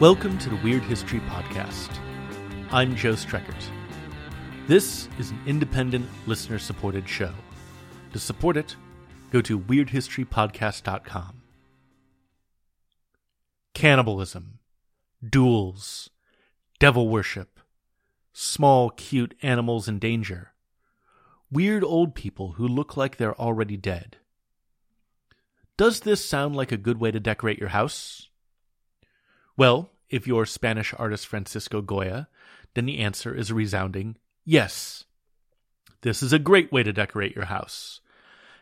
Welcome to the Weird History Podcast. I'm Joe Streckert. This is an independent, listener supported show. To support it, go to WeirdHistoryPodcast.com. Cannibalism, duels, devil worship, small, cute animals in danger, weird old people who look like they're already dead. Does this sound like a good way to decorate your house? Well, if you're Spanish artist Francisco Goya, then the answer is a resounding yes. This is a great way to decorate your house.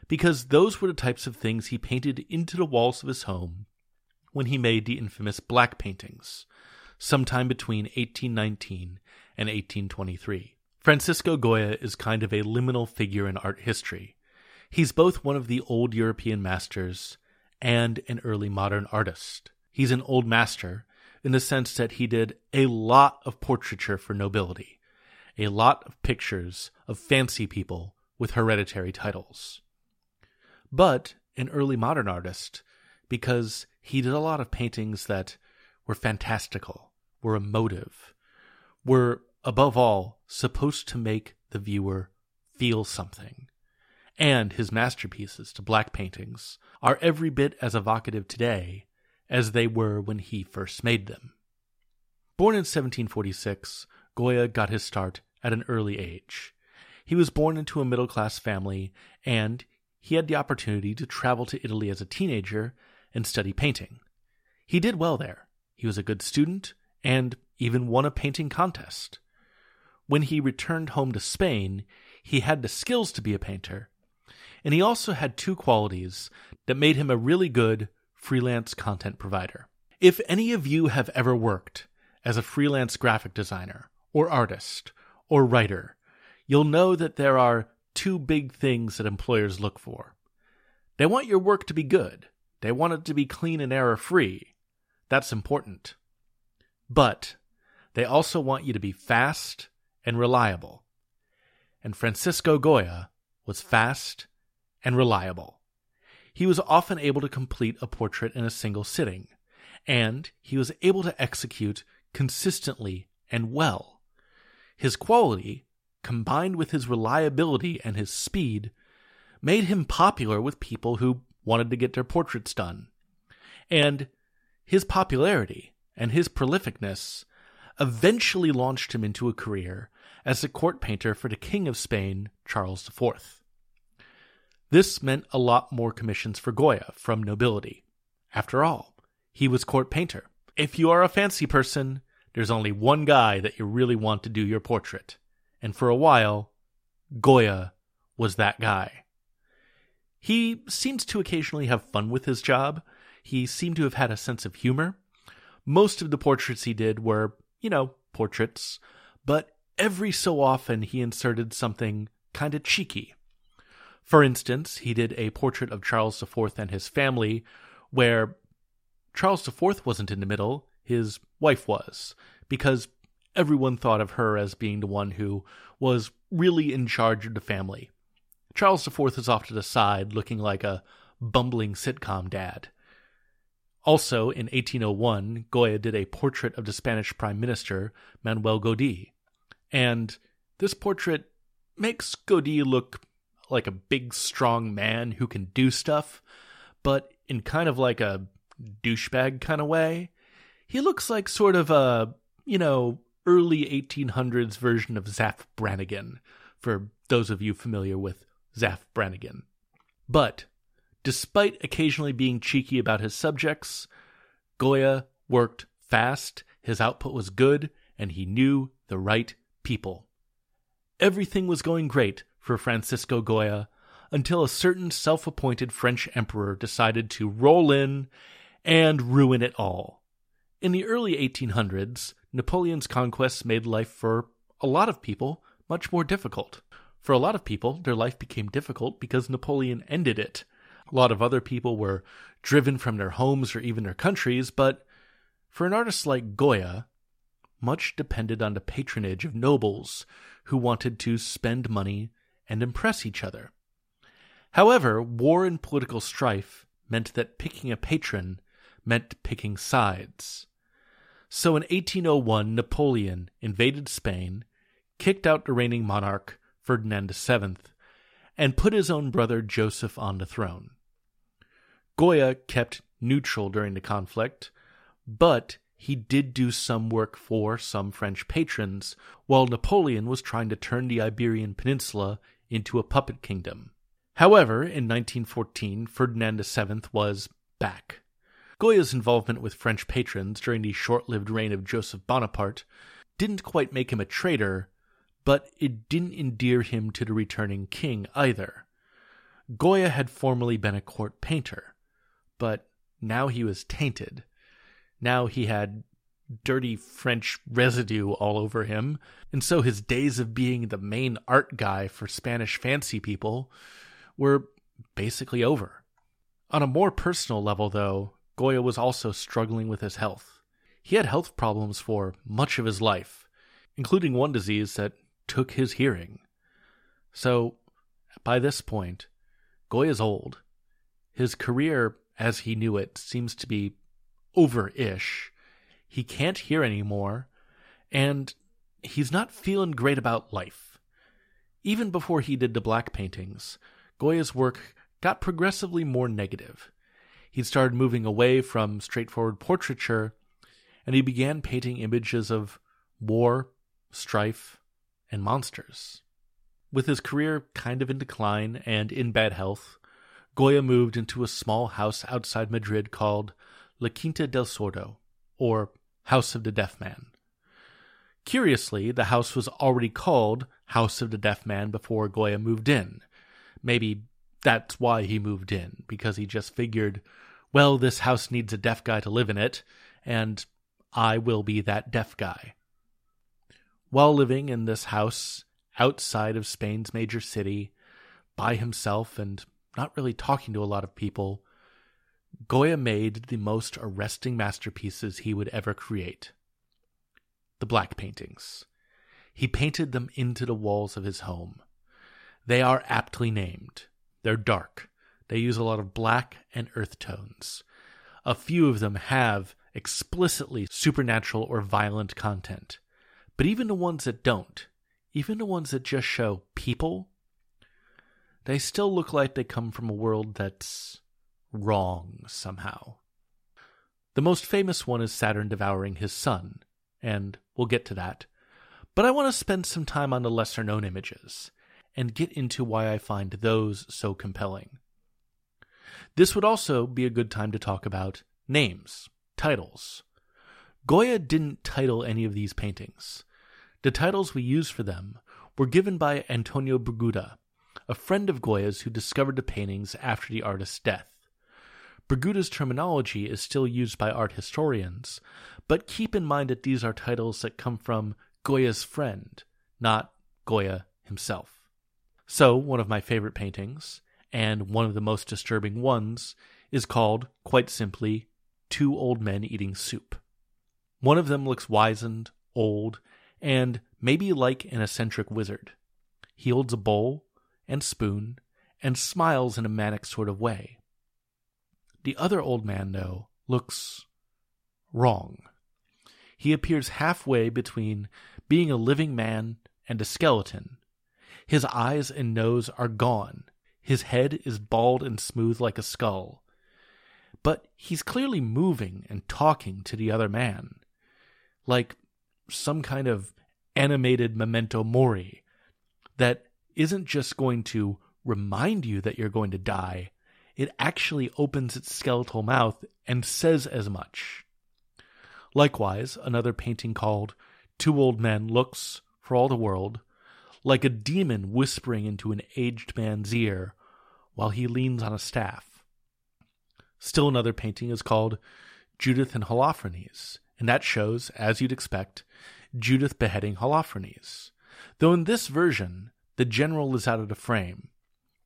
Because those were the types of things he painted into the walls of his home when he made the infamous black paintings, sometime between 1819 and 1823. Francisco Goya is kind of a liminal figure in art history. He's both one of the old European masters and an early modern artist. He's an old master in the sense that he did a lot of portraiture for nobility, a lot of pictures of fancy people with hereditary titles. But an early modern artist because he did a lot of paintings that were fantastical, were emotive, were, above all, supposed to make the viewer feel something. And his masterpieces to black paintings are every bit as evocative today as they were when he first made them. Born in 1746, Goya got his start at an early age. He was born into a middle class family, and he had the opportunity to travel to Italy as a teenager and study painting. He did well there. He was a good student and even won a painting contest. When he returned home to Spain, he had the skills to be a painter, and he also had two qualities that made him a really good freelance content provider. If any of you have ever worked as a freelance graphic designer, or artist, or writer, you'll know that there are two big things that employers look for. They want your work to be good, they want it to be clean and error free. That's important. But they also want you to be fast and reliable. And Francisco Goya was fast and reliable he was often able to complete a portrait in a single sitting, and he was able to execute consistently and well. His quality, combined with his reliability and his speed, made him popular with people who wanted to get their portraits done. And his popularity and his prolificness eventually launched him into a career as a court painter for the King of Spain, Charles IV. This meant a lot more commissions for Goya from nobility. After all, he was court painter. If you are a fancy person, there's only one guy that you really want to do your portrait. And for a while, Goya was that guy. He seemed to occasionally have fun with his job. He seemed to have had a sense of humor. Most of the portraits he did were, you know, portraits, but every so often he inserted something kind of cheeky for instance, he did a portrait of Charles IV and his family where Charles IV wasn't in the middle, his wife was, because everyone thought of her as being the one who was really in charge of the family. Charles IV is off to the side, looking like a bumbling sitcom dad. Also, in 1801, Goya did a portrait of the Spanish Prime Minister, Manuel Godoy. And this portrait makes Godoy look like a big, strong man who can do stuff, but in kind of like a douchebag kind of way. He looks like sort of a, you know, early 1800s version of Zapp Brannigan, for those of you familiar with Zapp Brannigan. But, despite occasionally being cheeky about his subjects, Goya worked fast, his output was good, and he knew the right people. Everything was going great for Francisco Goya until a certain self appointed French emperor decided to roll in and ruin it all. In the early 1800s, Napoleon's conquests made life for a lot of people much more difficult. For a lot of people, their life became difficult because Napoleon ended it. A lot of other people were driven from their homes or even their countries, but for an artist like Goya, much depended on the patronage of nobles who wanted to spend money and impress each other. However, war and political strife meant that picking a patron meant picking sides. So in 1801, Napoleon invaded Spain, kicked out the reigning monarch, Ferdinand VII, and put his own brother Joseph on the throne. Goya kept neutral during the conflict, but he did do some work for some French patrons while Napoleon was trying to turn the Iberian Peninsula into a puppet kingdom. However, in 1914, Ferdinand VII was back. Goya's involvement with French patrons during the short lived reign of Joseph Bonaparte didn't quite make him a traitor, but it didn't endear him to the returning king either. Goya had formerly been a court painter, but now he was tainted. Now he had dirty French residue all over him, and so his days of being the main art guy for Spanish fancy people were basically over. On a more personal level, though, Goya was also struggling with his health. He had health problems for much of his life, including one disease that took his hearing. So, by this point, Goya's old. His career, as he knew it, seems to be over ish. He can't hear anymore, and he's not feeling great about life. Even before he did the black paintings, Goya's work got progressively more negative. He'd started moving away from straightforward portraiture, and he began painting images of war, strife, and monsters. With his career kind of in decline and in bad health, Goya moved into a small house outside Madrid called La Quinta del Sordo, or House of the Deaf Man. Curiously, the house was already called House of the Deaf Man before Goya moved in, maybe that's why he moved in, because he just figured, well, this house needs a deaf guy to live in it, and I will be that deaf guy. While living in this house outside of Spain's major city, by himself and not really talking to a lot of people, Goya made the most arresting masterpieces he would ever create the black paintings. He painted them into the walls of his home. They are aptly named. They're dark. They use a lot of black and earth tones. A few of them have explicitly supernatural or violent content. But even the ones that don't, even the ones that just show people, they still look like they come from a world that's wrong somehow. The most famous one is Saturn devouring his son, and we'll get to that. But I want to spend some time on the lesser known images and get into why I find those so compelling. This would also be a good time to talk about names, titles. Goya didn't title any of these paintings. The titles we use for them were given by Antonio Brugada, a friend of Goya's who discovered the paintings after the artist's death. Brugada's terminology is still used by art historians, but keep in mind that these are titles that come from Goya's friend, not Goya himself. So, one of my favorite paintings, and one of the most disturbing ones, is called, quite simply, Two Old Men Eating Soup. One of them looks wizened, old, and maybe like an eccentric wizard. He holds a bowl and spoon and smiles in a manic sort of way. The other old man, though, looks wrong. He appears halfway between being a living man and a skeleton, his eyes and nose are gone. His head is bald and smooth like a skull. But he's clearly moving and talking to the other man. Like some kind of animated memento mori that isn't just going to remind you that you're going to die, it actually opens its skeletal mouth and says as much. Likewise, another painting called Two Old Men looks, for all the world, like a demon whispering into an aged man's ear while he leans on a staff. Still another painting is called Judith and Holofernes, and that shows, as you'd expect, Judith beheading Holofernes. Though in this version, the general is out of the frame.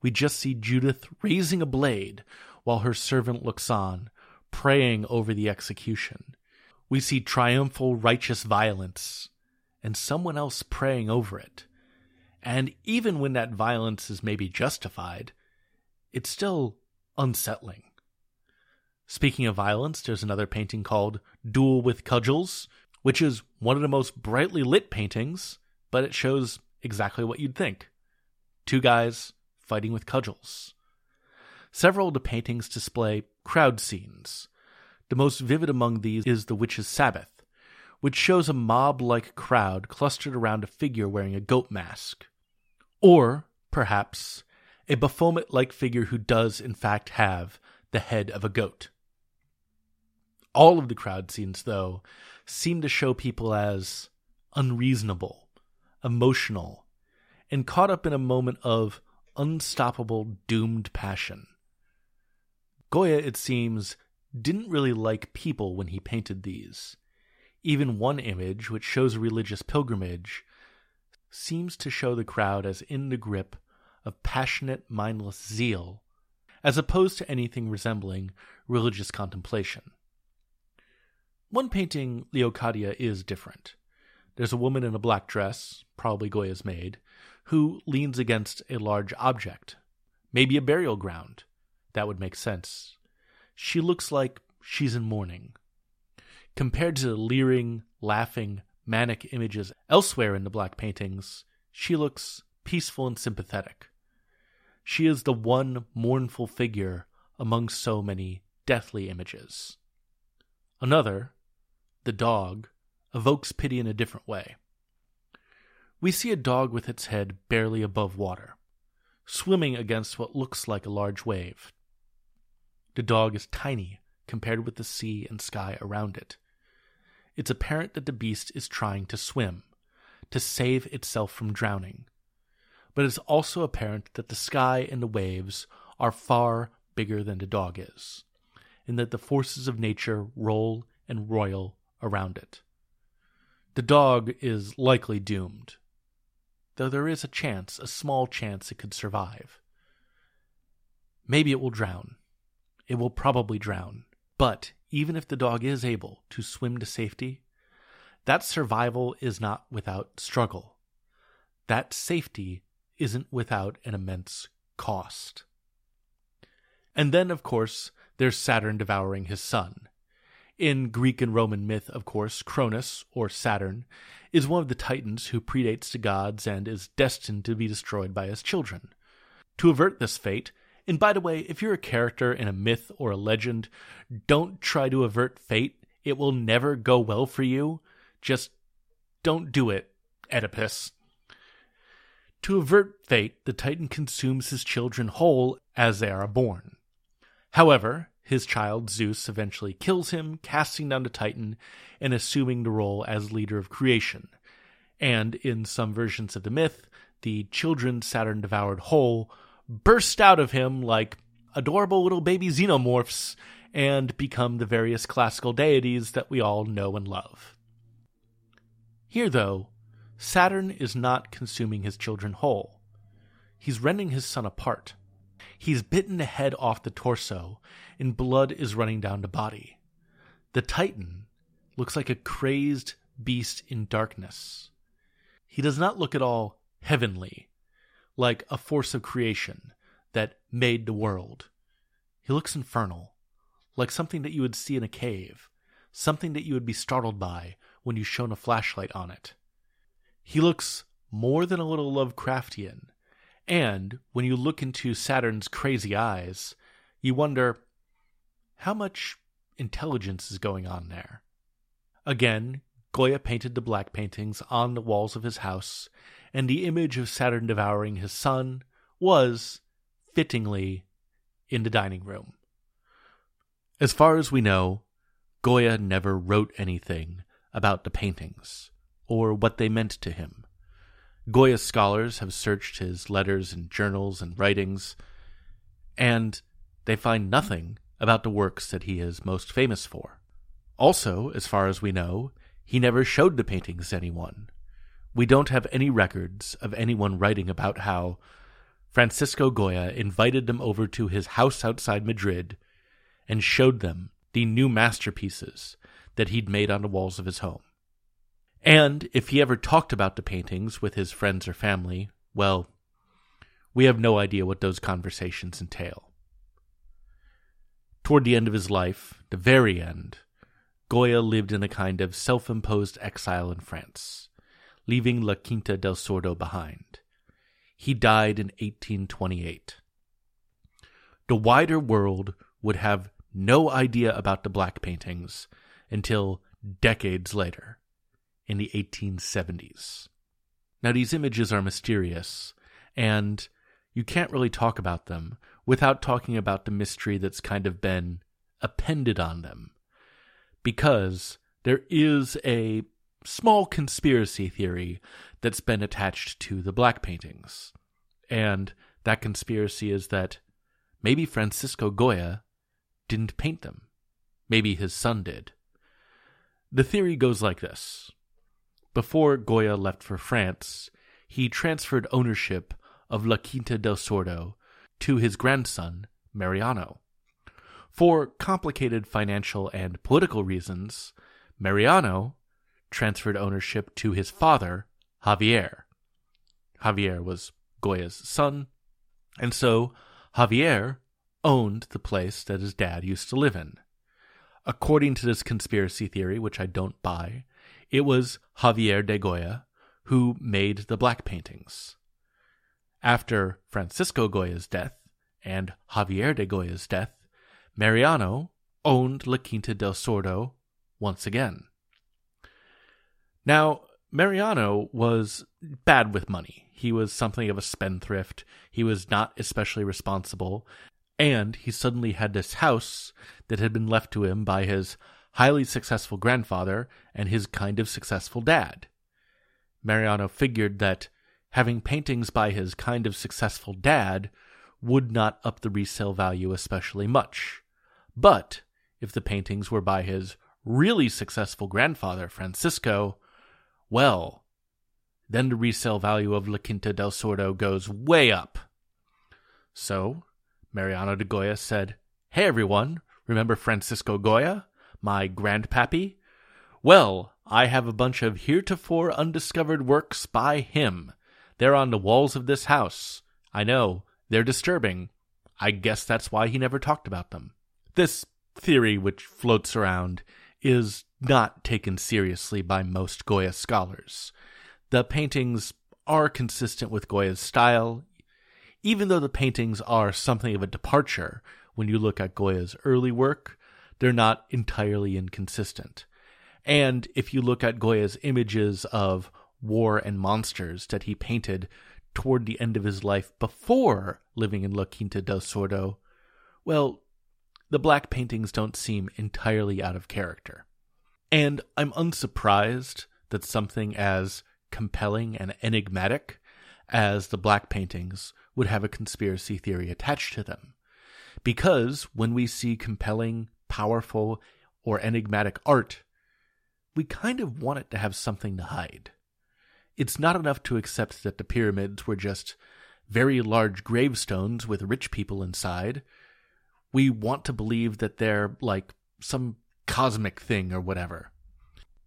We just see Judith raising a blade while her servant looks on, praying over the execution. We see triumphal righteous violence, and someone else praying over it. And even when that violence is maybe justified, it's still unsettling. Speaking of violence, there's another painting called Duel with Cudgels, which is one of the most brightly lit paintings, but it shows exactly what you'd think two guys fighting with cudgels. Several of the paintings display crowd scenes. The most vivid among these is The Witch's Sabbath, which shows a mob like crowd clustered around a figure wearing a goat mask. Or, perhaps, a Baphomet like figure who does, in fact, have the head of a goat. All of the crowd scenes, though, seem to show people as unreasonable, emotional, and caught up in a moment of unstoppable, doomed passion. Goya, it seems, didn't really like people when he painted these. Even one image, which shows a religious pilgrimage, seems to show the crowd as in the grip of passionate, mindless zeal, as opposed to anything resembling religious contemplation. One painting, Leocadia, is different. There's a woman in a black dress, probably Goya's maid, who leans against a large object, maybe a burial ground. That would make sense. She looks like she's in mourning. Compared to the leering, laughing, manic images elsewhere in the black paintings, she looks peaceful and sympathetic. She is the one mournful figure among so many deathly images. Another, the dog, evokes pity in a different way. We see a dog with its head barely above water, swimming against what looks like a large wave. The dog is tiny compared with the sea and sky around it. It's apparent that the beast is trying to swim, to save itself from drowning. But it's also apparent that the sky and the waves are far bigger than the dog is, and that the forces of nature roll and roil around it. The dog is likely doomed, though there is a chance, a small chance, it could survive. Maybe it will drown. It will probably drown. But even if the dog is able to swim to safety, that survival is not without struggle. That safety isn't without an immense cost. And then, of course, there's Saturn devouring his son. In Greek and Roman myth, of course, Cronus, or Saturn, is one of the titans who predates the gods and is destined to be destroyed by his children. To avert this fate, and by the way, if you're a character in a myth or a legend, don't try to avert fate. It will never go well for you. Just don't do it, Oedipus. To avert fate, the Titan consumes his children whole as they are born. However, his child Zeus eventually kills him, casting down the Titan and assuming the role as leader of creation. And in some versions of the myth, the children Saturn devoured whole burst out of him like adorable little baby xenomorphs and become the various classical deities that we all know and love. Here, though, Saturn is not consuming his children whole. He's rending his son apart He's bitten the head off the torso, and blood is running down the body. The Titan looks like a crazed beast in darkness. He does not look at all heavenly, like a force of creation that made the world. He looks infernal, like something that you would see in a cave, something that you would be startled by when you shone a flashlight on it. He looks more than a little Lovecraftian, and when you look into Saturn's crazy eyes, you wonder how much intelligence is going on there. Again, Goya painted the black paintings on the walls of his house, and the image of Saturn devouring his son was, fittingly, in the dining room. As far as we know, Goya never wrote anything about the paintings, or what they meant to him. Goya scholars have searched his letters and journals and writings, and they find nothing about the works that he is most famous for. Also, as far as we know, he never showed the paintings to anyone. We don't have any records of anyone writing about how Francisco Goya invited them over to his house outside Madrid and showed them the new masterpieces that he'd made on the walls of his home. And if he ever talked about the paintings with his friends or family, well, we have no idea what those conversations entail. Toward the end of his life, the very end, Goya lived in a kind of self imposed exile in France, leaving La Quinta del Sordo behind. He died in 1828. The wider world would have no idea about the black paintings until decades later, in the 1870s. Now, these images are mysterious, and you can't really talk about them without talking about the mystery that's kind of been appended on them. Because there is a small conspiracy theory that's been attached to the black paintings. And that conspiracy is that maybe Francisco Goya didn't paint them. Maybe his son did. The theory goes like this Before Goya left for France, he transferred ownership of La Quinta del Sordo to his grandson, Mariano. For complicated financial and political reasons, Mariano transferred ownership to his father, Javier. Javier was Goya's son, and so Javier owned the place that his dad used to live in. According to this conspiracy theory, which I don't buy, it was Javier de Goya who made the black paintings. After Francisco Goya's death and Javier de Goya's death, Mariano owned La Quinta del Sordo once again. Now, Mariano was bad with money. He was something of a spendthrift. He was not especially responsible. And he suddenly had this house that had been left to him by his highly successful grandfather and his kind of successful dad. Mariano figured that having paintings by his kind of successful dad would not up the resale value especially much. But if the paintings were by his really successful grandfather, Francisco, well, then the resale value of La Quinta del Sordo goes way up. So, Mariano de Goya said, Hey everyone, remember Francisco Goya, my grandpappy? Well, I have a bunch of heretofore undiscovered works by him. They're on the walls of this house. I know, they're disturbing. I guess that's why he never talked about them. This theory, which floats around, is not taken seriously by most Goya scholars. The paintings are consistent with Goya's style, even though the paintings are something of a departure when you look at Goya's early work, they're not entirely inconsistent. And if you look at Goya's images of war and monsters that he painted toward the end of his life before living in La Quinta del Sordo, well, the black paintings don't seem entirely out of character. And I'm unsurprised that something as compelling and enigmatic as the black paintings would have a conspiracy theory attached to them. Because when we see compelling, powerful, or enigmatic art, we kind of want it to have something to hide. It's not enough to accept that the pyramids were just very large gravestones with rich people inside. We want to believe that they're like some cosmic thing or whatever.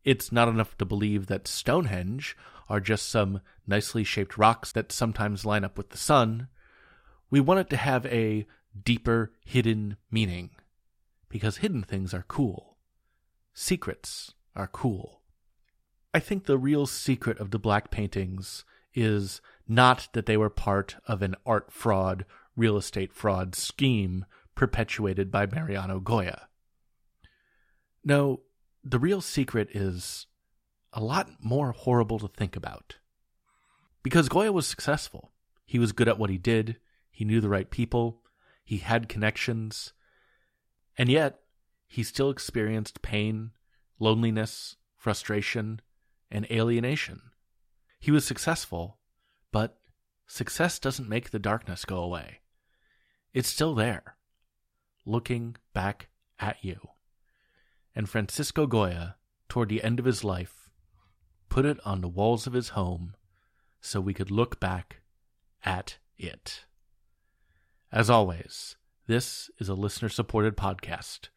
It's not enough to believe that Stonehenge are just some nicely shaped rocks that sometimes line up with the sun. We want it to have a deeper, hidden meaning. Because hidden things are cool. Secrets are cool. I think the real secret of the black paintings is not that they were part of an art fraud, real estate fraud scheme perpetuated by Mariano Goya. No, the real secret is a lot more horrible to think about. Because Goya was successful. He was good at what he did, he knew the right people, he had connections, and yet he still experienced pain, loneliness, frustration, and alienation. He was successful, but success doesn't make the darkness go away. It's still there, looking back at you. And Francisco Goya, toward the end of his life, put it on the walls of his home so we could look back at it. As always, this is a listener supported podcast.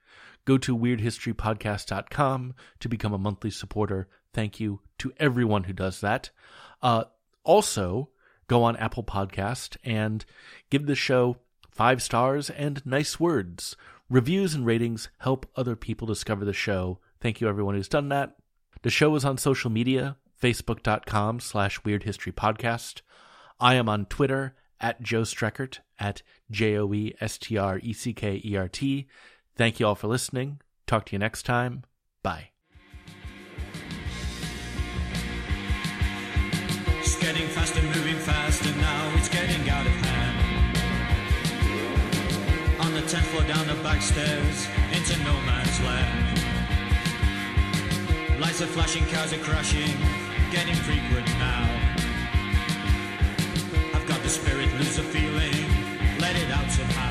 Go to weirdhistorypodcast.com to become a monthly supporter. Thank you to everyone who does that. Uh, also, go on Apple Podcast and give the show five stars and nice words. Reviews and ratings help other people discover the show. Thank you, everyone who's done that. The show is on social media, facebook.com slash Weird History Podcast. I am on Twitter at Joe Streckert, at J O E S T R E C K E R T. Thank you all for listening. Talk to you next time. Bye. It's getting faster, moving faster now. It's getting out of hand. On the 10th floor, down the back stairs, into no man's land. Lights are flashing, cars are crashing, getting frequent now. I've got the spirit, lose feeling let it out somehow.